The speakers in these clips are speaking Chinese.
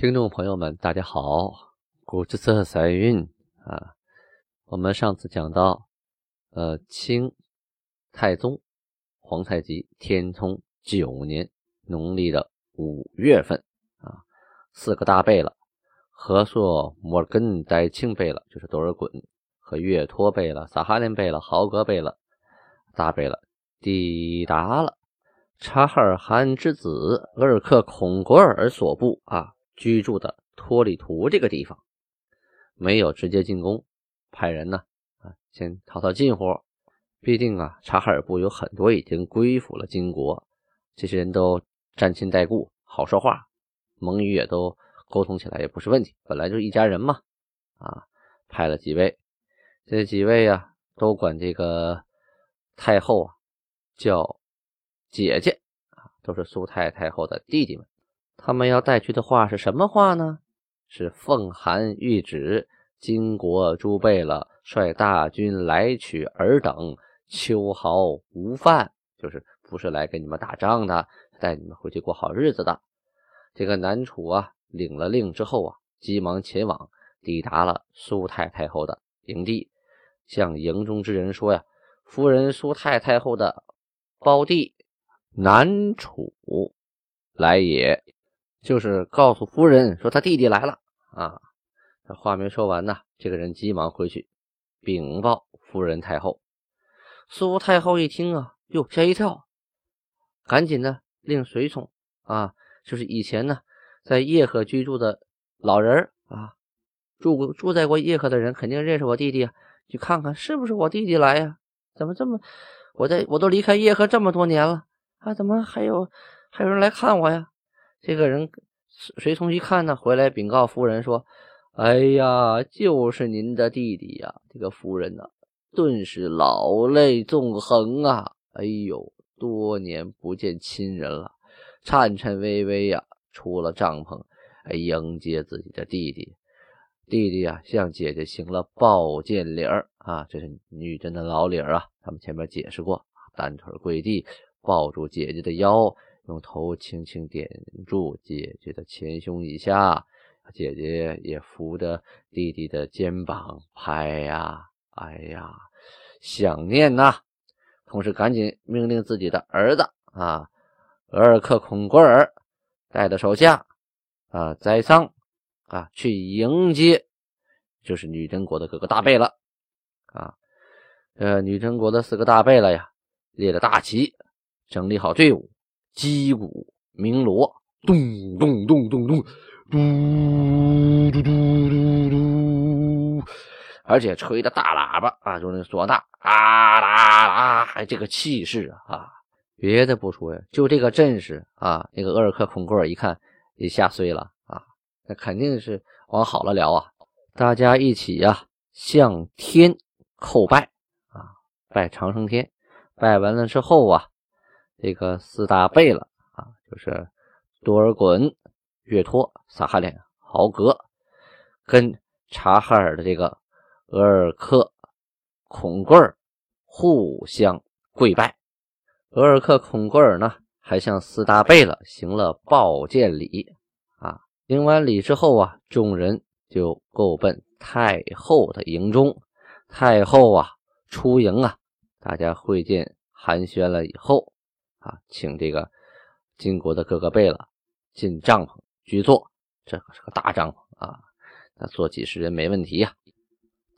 听众朋友们，大家好，古之色彩韵啊。我们上次讲到，呃，清太宗皇太极天聪九年农历的五月份啊，四个大贝勒和硕、摩尔根、代庆贝勒，就是多尔衮和岳托贝勒、萨哈林贝勒、豪格贝勒大贝勒抵达了察哈尔汗之子额尔克孔果尔所部啊。居住的托里图这个地方，没有直接进攻，派人呢啊，先套套近乎。毕竟啊，察哈尔部有很多已经归附了金国，这些人都沾亲带故，好说话，蒙语也都沟通起来也不是问题。本来就一家人嘛，啊，派了几位，这几位啊，都管这个太后啊叫姐姐啊，都是苏太太后的弟弟们。他们要带去的话是什么话呢？是奉函谕旨，金国诸贝勒率大军来取尔等，秋毫无犯，就是不是来跟你们打仗的，带你们回去过好日子的。这个南楚啊，领了令之后啊，急忙前往，抵达了苏太太后的营地，向营中之人说呀：“夫人苏太太后的胞弟南楚来也。”就是告诉夫人说他弟弟来了啊！这话没说完呢，这个人急忙回去禀报夫人太后。苏太后一听啊，哟，吓一跳，赶紧呢令随从啊，就是以前呢在叶赫居住的老人啊，住过住在过叶赫的人，肯定认识我弟弟啊，去看看是不是我弟弟来呀？怎么这么，我在我都离开叶赫这么多年了啊，怎么还有还有人来看我呀？这个人随从一看呢，回来禀告夫人说：“哎呀，就是您的弟弟呀！”这个夫人呢，顿时老泪纵横啊！哎呦，多年不见亲人了，颤颤巍巍呀，出了帐篷，哎，迎接自己的弟弟。弟弟啊，向姐姐行了抱剑礼儿啊，这是女真的老礼儿啊。他们前面解释过，单腿跪地，抱住姐姐的腰。用头轻轻点住姐姐的前胸以下，姐姐也扶着弟弟的肩膀拍呀，哎呀，想念呐！同时赶紧命令自己的儿子啊，额尔克孔果尔带着手下啊，栽桑啊，去迎接，就是女真国的各个大贝勒啊，呃，女真国的四个大贝勒呀，列了大旗，整理好队伍。击鼓鸣锣，咚咚咚咚咚，嘟嘟嘟嘟嘟，而且吹的大喇叭啊，就那唢呐，啊啦啦，还这个气势啊！别的不说呀，就这个阵势啊，那个鄂尔克孔果尔一看也吓碎了啊，那肯定是往好了聊啊！大家一起呀，向天叩拜啊，拜长生天，拜完了之后啊。这个四大贝勒啊，就是多尔衮、岳托、萨哈林、豪格，跟察哈尔的这个额尔克孔贵尔互相跪拜。额尔克孔贵尔呢，还向四大贝勒行了抱见礼啊。行完礼之后啊，众人就够奔太后的营中。太后啊，出营啊，大家会见寒暄了以后。啊，请这个金国的各个贝勒进帐篷居坐，这可是个大帐篷啊，那坐几十人没问题呀。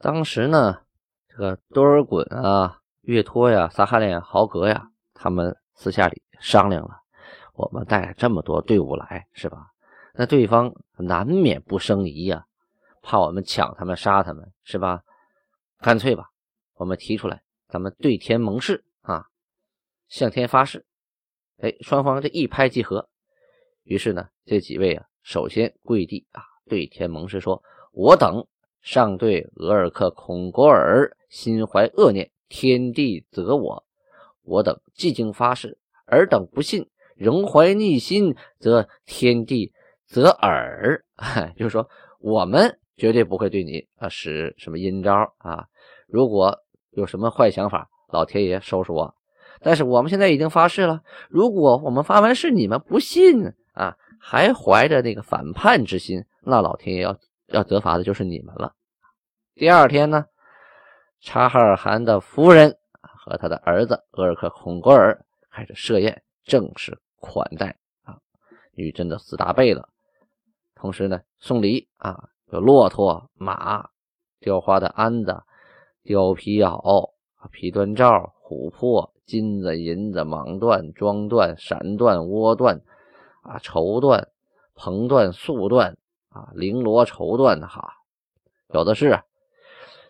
当时呢，这个多尔衮啊、岳托呀、萨哈林、豪格呀，他们私下里商量了，我们带这么多队伍来，是吧？那对方难免不生疑呀，怕我们抢他们、杀他们，是吧？干脆吧，我们提出来，咱们对天盟誓啊，向天发誓。哎，双方这一拍即合，于是呢，这几位啊，首先跪地啊，对天盟誓说：“我等上对额尔克孔果尔心怀恶念，天地责我。我等既经发誓，尔等不信，仍怀逆心，则天地责尔。就是说，我们绝对不会对你啊使什么阴招啊。如果有什么坏想法，老天爷收拾我。但是我们现在已经发誓了，如果我们发完誓，你们不信啊，还怀着那个反叛之心，那老天爷要要责罚的就是你们了。第二天呢，察哈尔汗的夫人和他的儿子额尔克孔格尔开始设宴，正式款待啊女真的四大贝勒，同时呢送礼啊，有骆驼、马、雕花的鞍子、貂皮袄、皮端罩、琥珀。金子、银子、蟒缎、装缎、闪缎、倭缎，啊，绸缎、蓬缎、素缎，啊，绫罗绸缎的，哈，有的是。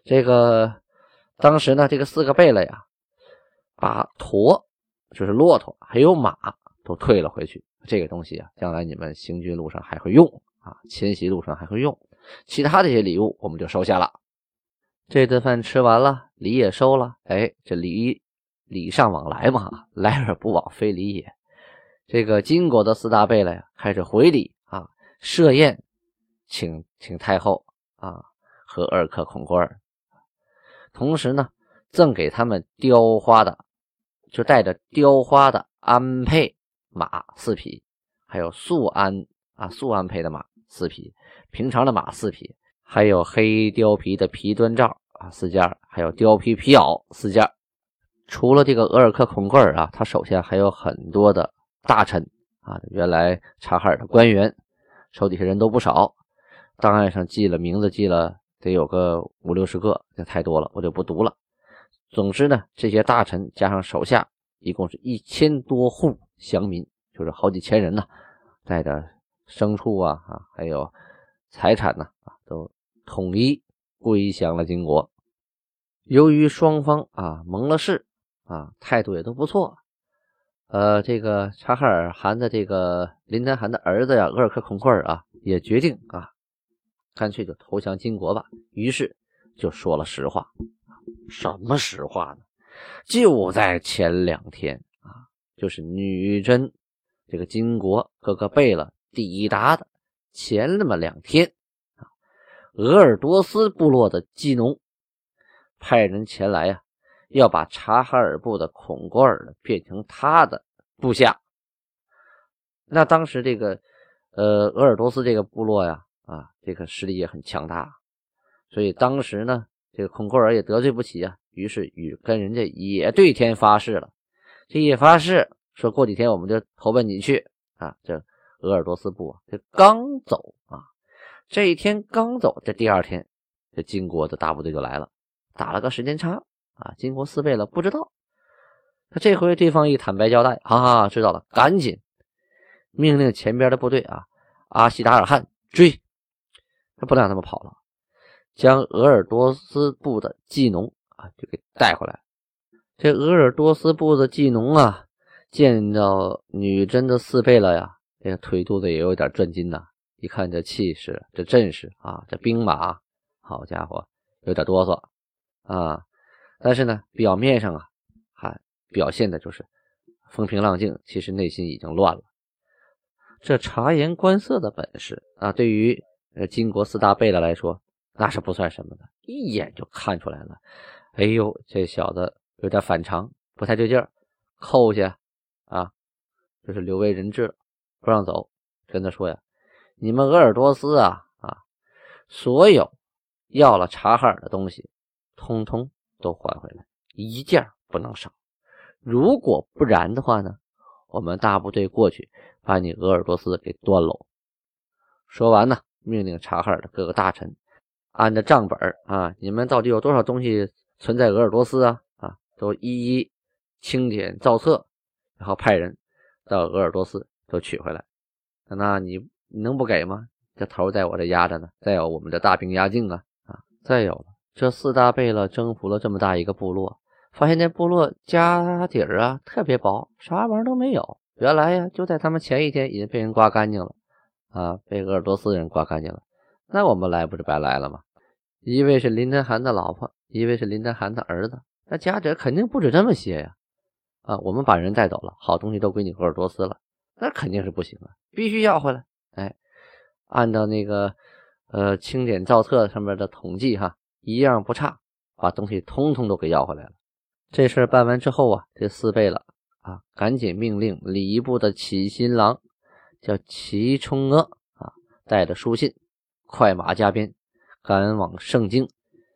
这个当时呢，这个四个贝勒呀，把驼，就是骆驼，还有马都退了回去。这个东西啊，将来你们行军路上还会用啊，迁徙路上还会用。其他这些礼物，我们就收下了。这顿饭吃完了，礼也收了。哎，这礼。礼尚往来嘛，来而不往非礼也。这个金国的四大贝勒呀，开始回礼啊，设宴请请太后啊和二克孔官儿，同时呢，赠给他们雕花的，就带着雕花的鞍辔马四匹，还有素鞍啊素鞍辔的马四匹，平常的马四匹，还有黑貂皮的皮端罩啊四件，还有貂皮皮袄四件。除了这个额尔克孔格尔啊，他手下还有很多的大臣啊。原来察哈尔的官员手底下人都不少，档案上记了名字，记了得有个五六十个，这太多了，我就不读了。总之呢，这些大臣加上手下，一共是一千多户降民，就是好几千人呢，带着牲畜啊啊，还有财产呢啊，都统一归降了金国。由于双方啊盟了誓。啊，态度也都不错。呃，这个察哈尔汗的这个林丹汗的儿子呀，额尔克孔库尔啊，也决定啊，干脆就投降金国吧。于是就说了实话。什么实话呢？就在前两天啊，就是女真这个金国各个贝勒抵达的前那么两天啊，鄂尔多斯部落的祭农派人前来呀。要把察哈尔部的孔果尔变成他的部下。那当时这个，呃，鄂尔多斯这个部落呀，啊，这个实力也很强大，所以当时呢，这个孔果尔也得罪不起啊，于是与跟人家也对天发誓了。这一发誓，说过几天我们就投奔你去啊。这鄂尔多斯部啊这刚走啊，这一天刚走，这第二天，这金国的大部队就来了，打了个时间差。啊，金国四贝勒不知道，他这回对方一坦白交代，哈，知道了，赶紧命令前边的部队啊，阿西达尔汗追，他不让他们跑了，将鄂尔多斯部的祭农啊就给带回来。这鄂尔多斯部的祭农啊，见到女真的四贝勒呀，这个腿肚子也有点转筋呐，一看这气势，这阵势啊，这兵马，好家伙，有点哆嗦啊。但是呢，表面上啊，还表现的就是风平浪静，其实内心已经乱了。这察言观色的本事啊，对于呃金国四大贝勒来说，那是不算什么的，一眼就看出来了。哎呦，这小子有点反常，不太对劲儿，扣下啊，就是留为人质，不让走。跟他说呀，你们鄂尔多斯啊啊，所有要了察哈尔的东西，通通。都还回来，一件不能少。如果不然的话呢，我们大部队过去把你鄂尔多斯给端喽。说完呢，命令察哈尔的各个大臣按着账本啊，你们到底有多少东西存在鄂尔多斯啊？啊，都一一清点造册，然后派人到鄂尔多斯都取回来。那你你能不给吗？这头在我这压着呢。再有我们的大兵压境啊啊，再有了。这四大贝勒征服了这么大一个部落，发现那部落家底儿啊特别薄，啥玩意儿都没有原来呀，就在他们前一天已经被人刮干净了啊，被鄂尔多斯人刮干净了。那我们来不是白来了吗？一位是林丹汗的老婆，一位是林丹汗的儿子，那家底肯定不止这么些呀！啊，我们把人带走了，好东西都归你鄂尔多斯了，那肯定是不行啊，必须要回来。哎，按照那个呃清点造册上面的统计哈，一样不差，把东西通通都给要回来了。这事办完之后啊，这四贝勒啊，赶紧命令礼部的启新郎叫齐冲阿啊，带着书信，快马加鞭。赶往盛京，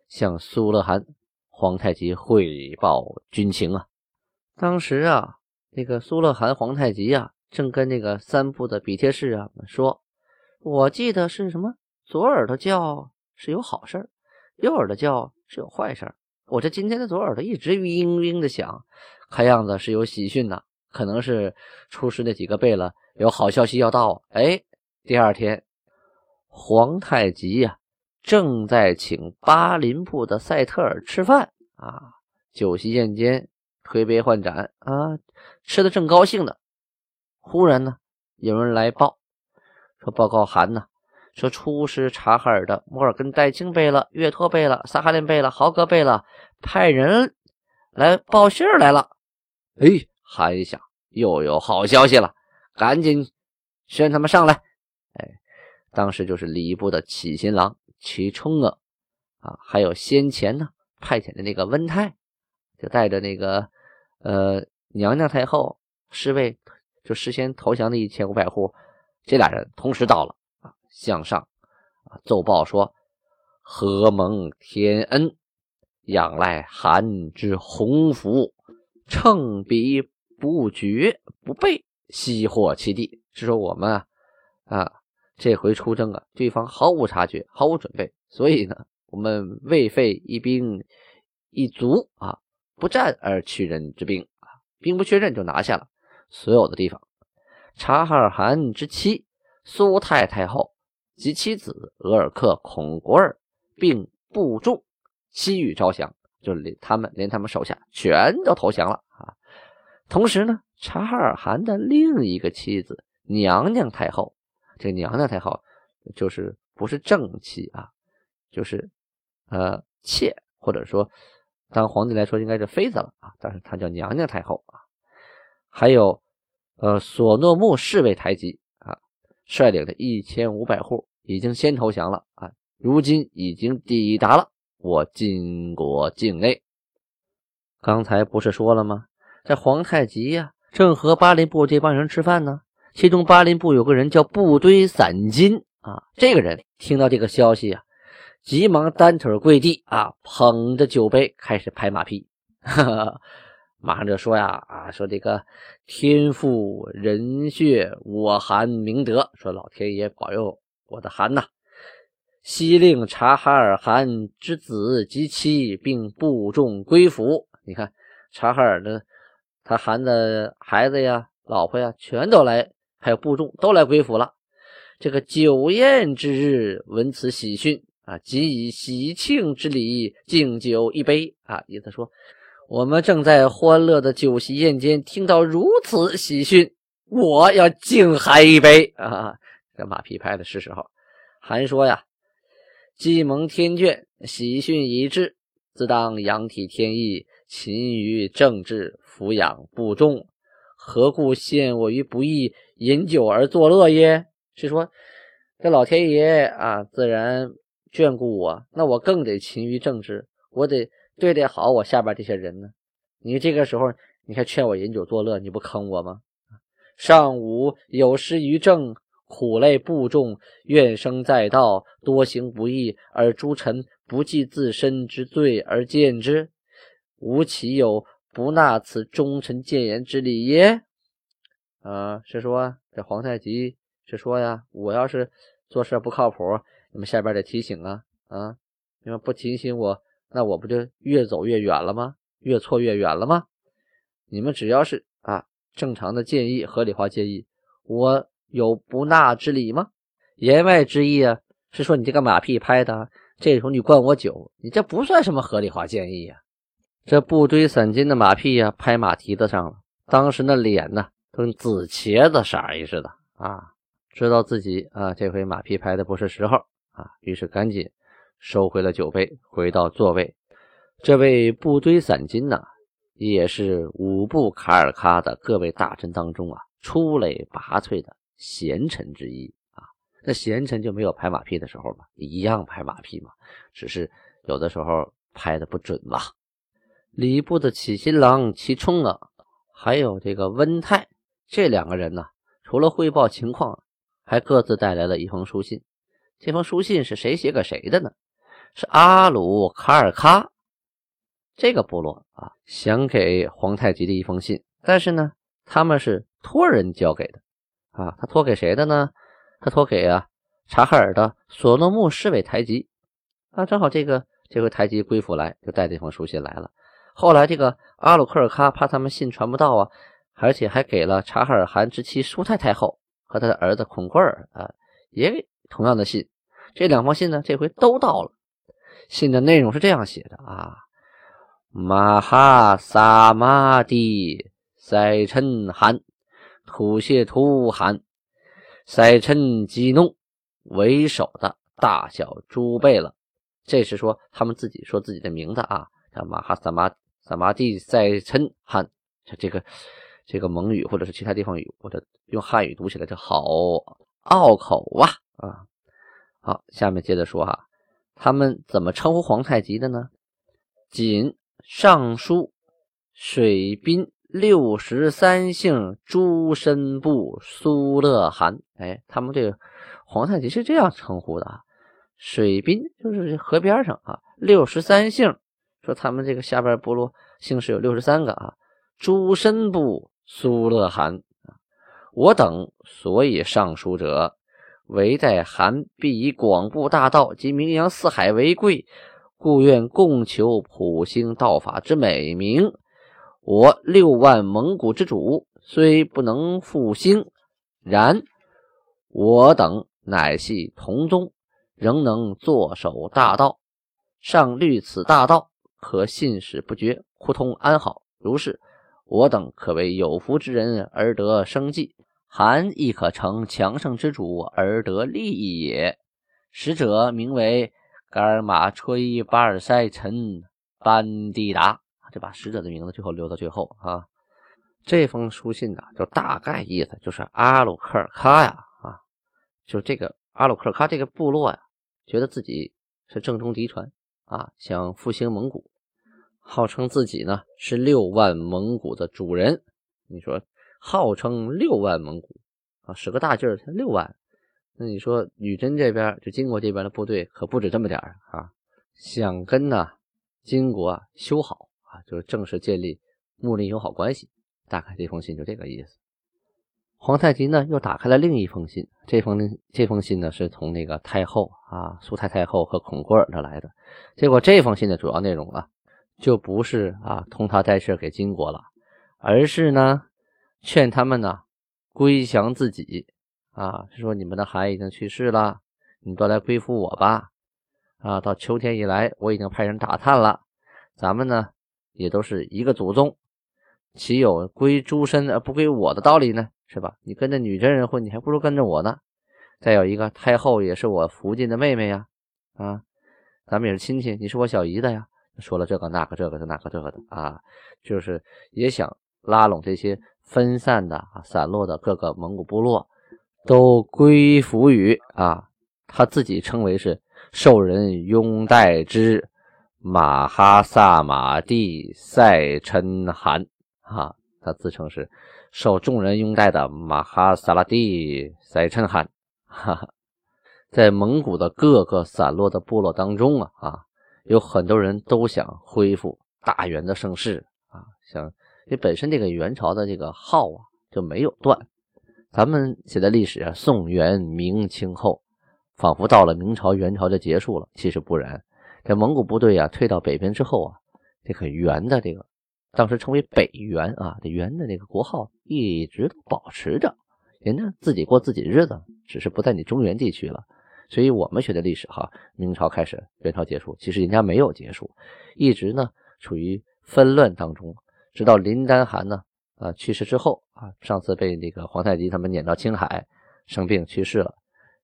向苏勒汗皇太极汇报军情啊。当时啊，那个苏勒汗皇太极啊，正跟那个三部的比贴士啊说：“我记得是什么？左耳朵叫是有好事右耳朵叫是有坏事我这今天的左耳朵一直嗡嗡的响，看样子是有喜讯呐，可能是出师那几个贝勒有好消息要到。哎，第二天，皇太极呀。正在请巴林部的赛特尔吃饭啊，酒席宴间，推杯换盏啊，吃的正高兴呢。忽然呢，有人来报说：“报告函呢，说出师察哈尔的摩尔根代清贝勒、岳托贝勒、萨哈林贝勒、豪格贝勒派人来报信来了。”哎，韩一想，又有好消息了，赶紧宣他们上来。哎，当时就是礼部的启新郎。齐冲啊，啊，还有先前呢派遣的那个温泰，就带着那个呃娘娘太后侍卫，就事先投降的一千五百户，这俩人同时到了，向上啊奏报说：何蒙天恩，仰赖韩之鸿福，乘彼不绝不备，悉获其地。是说我们啊啊。这回出征啊，对方毫无察觉，毫无准备，所以呢，我们未费一兵一卒啊，不战而屈人之兵啊，兵不血刃就拿下了所有的地方。察哈尔汗之妻苏太太后及妻子额尔克孔国尔并部众西域招降，就是连他们连他们手下全都投降了啊。同时呢，察哈尔汗的另一个妻子娘娘太后。这娘娘太后就是不是正妻啊，就是呃妾，或者说当皇帝来说应该是妃子了啊，但是她叫娘娘太后啊。还有呃索诺木侍卫台吉，率领的一千五百户已经先投降了啊，如今已经抵达了我金国境内。刚才不是说了吗？这皇太极呀，正和巴林部这帮人吃饭呢。其中巴林部有个人叫部堆散金啊，这个人听到这个消息啊，急忙单腿跪地啊，捧着酒杯开始拍马屁，哈哈，马上就说呀啊，说这个天父人血我韩明德，说老天爷保佑我的韩呐，西令察哈尔汗之子及妻并部众归服。你看察哈尔的他韩的孩子呀、老婆呀，全都来。还有部众都来归府了。这个酒宴之日，闻此喜讯啊，即以喜庆之礼敬酒一杯啊。意思说，我们正在欢乐的酒席宴间，听到如此喜讯，我要敬韩一杯啊。这马屁拍的是时候。韩说呀：“既蒙天眷，喜讯已至，自当仰体天意，勤于政治，抚养部众，何故陷我于不义？”饮酒而作乐耶？是说这老天爷啊，自然眷顾我，那我更得勤于政治，我得对待好我下边这些人呢。你这个时候你还劝我饮酒作乐，你不坑我吗？上午有失于政，苦累部众，怨声载道，多行不义，而诸臣不计自身之罪而见之，吾岂有不纳此忠臣谏言之理耶？啊，是说这皇太极是说呀，我要是做事不靠谱，你们下边得提醒啊啊！你们不提醒我，那我不就越走越远了吗？越错越远了吗？你们只要是啊正常的建议、合理化建议，我有不纳之理吗？言外之意啊，是说你这个马屁拍的，这时候你灌我酒，你这不算什么合理化建议呀。这不堆散金的马屁呀，拍马蹄子上了，当时那脸呢？都跟紫茄子色儿似的啊，知道自己啊这回马屁拍的不是时候啊，于是赶紧收回了酒杯，回到座位。这位布堆散金呐，也是五部卡尔喀的各位大臣当中啊出类拔萃的贤臣之一啊。那贤臣就没有拍马屁的时候吗？一样拍马屁嘛，只是有的时候拍的不准嘛。礼部的启新郎齐冲啊，还有这个温泰这两个人呢，除了汇报情况，还各自带来了一封书信。这封书信是谁写给谁的呢？是阿鲁卡尔喀。这个部落啊，想给皇太极的一封信，但是呢，他们是托人交给的啊。他托给谁的呢？他托给啊察哈尔的索诺木侍卫台吉啊。正好这个这回台吉归府来，就带这封书信来了。后来这个阿鲁克尔喀怕他们信传不到啊，而且还给了察哈尔汗之妻舒泰太后和他的儿子孔贵尔啊，也同样的信。这两封信呢，这回都到了。信的内容是这样写的啊。马哈萨玛蒂塞陈汗吐谢图汗塞陈基弄为首的大小诸贝了，这是说他们自己说自己的名字啊，叫马哈萨玛萨玛蒂塞陈汗。这个这个蒙语或者是其他地方语，或者用汉语读起来就好拗口啊啊！好，下面接着说哈，他们怎么称呼皇太极的呢？仅。尚书水滨六十三姓诸身部苏乐汗，哎，他们这个皇太极是这样称呼的啊。水滨就是河边上啊，六十三姓，说他们这个下边部落姓氏有六十三个啊。诸身部苏乐汗，我等所以上书者，唯在韩必以广布大道及名扬四海为贵。故愿共求普兴道法之美名。我六万蒙古之主虽不能复兴，然我等乃系同宗，仍能坐守大道。上虑此大道可信使不绝，互通安好。如是，我等可为有福之人而得生计，韩亦可成强盛之主而得利益也。使者名为。噶尔玛吹巴尔塞陈班蒂达，就把使者的名字最后留到最后啊。这封书信呢，就大概意思就是阿鲁克尔喀呀，啊，就这个阿鲁克尔喀这个部落呀，觉得自己是正宗嫡传啊，想复兴蒙古，号称自己呢是六万蒙古的主人。你说号称六万蒙古啊，使个大劲儿，才六万。那你说女真这边就金国这边的部队可不止这么点儿啊！想跟呢金国修好啊，就是正式建立睦邻友好关系。大概这封信就这个意思。皇太极呢又打开了另一封信，这封这封信呢是从那个太后啊苏太太后和孔贵尔那来的。结果这封信的主要内容啊，就不是啊通他带事给金国了，而是呢劝他们呢归降自己。啊，说你们的孩已经去世了，你都来归附我吧。啊，到秋天以来，我已经派人打探了，咱们呢也都是一个祖宗，岂有归诸身而不归我的道理呢？是吧？你跟着女真人混，你还不如跟着我呢。再有一个太后也是我福晋的妹妹呀，啊，咱们也是亲戚，你是我小姨子呀。说了这个那个这个的那个这个的啊，就是也想拉拢这些分散的啊散落的各个蒙古部落。都归服于啊，他自己称为是受人拥戴之马哈萨马蒂塞琛汗啊，他自称是受众人拥戴的马哈萨拉蒂塞琛汗。哈哈，在蒙古的各个散落的部落当中啊啊，有很多人都想恢复大元的盛世啊，想这本身这个元朝的这个号啊就没有断。咱们写的历史啊，宋元明清后，仿佛到了明朝元朝就结束了。其实不然，这蒙古部队啊退到北边之后啊，这个元的这个当时称为北元啊，这元的那个国号一直都保持着，人家自己过自己日子，只是不在你中原地区了。所以我们学的历史哈，明朝开始，元朝结束，其实人家没有结束，一直呢处于纷乱当中，直到林丹汗呢啊去世之后啊，上次被那个皇太极他们撵到青海生病去世了，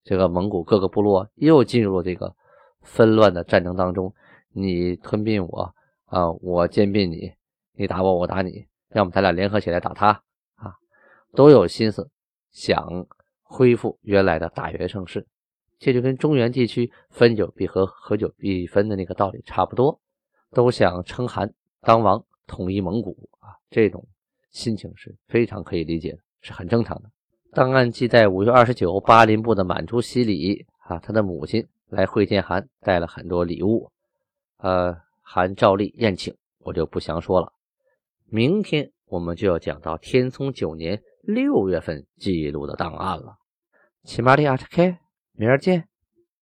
这个蒙古各个部落又进入了这个纷乱的战争当中，你吞并我啊，我兼并你，你打我，我打你，要么咱俩联合起来打他啊，都有心思想恢复原来的大元盛世。这就跟中原地区分久必合，合久必分的那个道理差不多，都想称汗当王，统一蒙古啊，这种心情是非常可以理解的，是很正常的。档案记载，五月二十九，巴林部的满珠西里啊，他的母亲来会见韩，带了很多礼物，呃，韩照例宴请，我就不详说了。明天我们就要讲到天聪九年六月份记录的档案了。起码的阿特开。明儿见。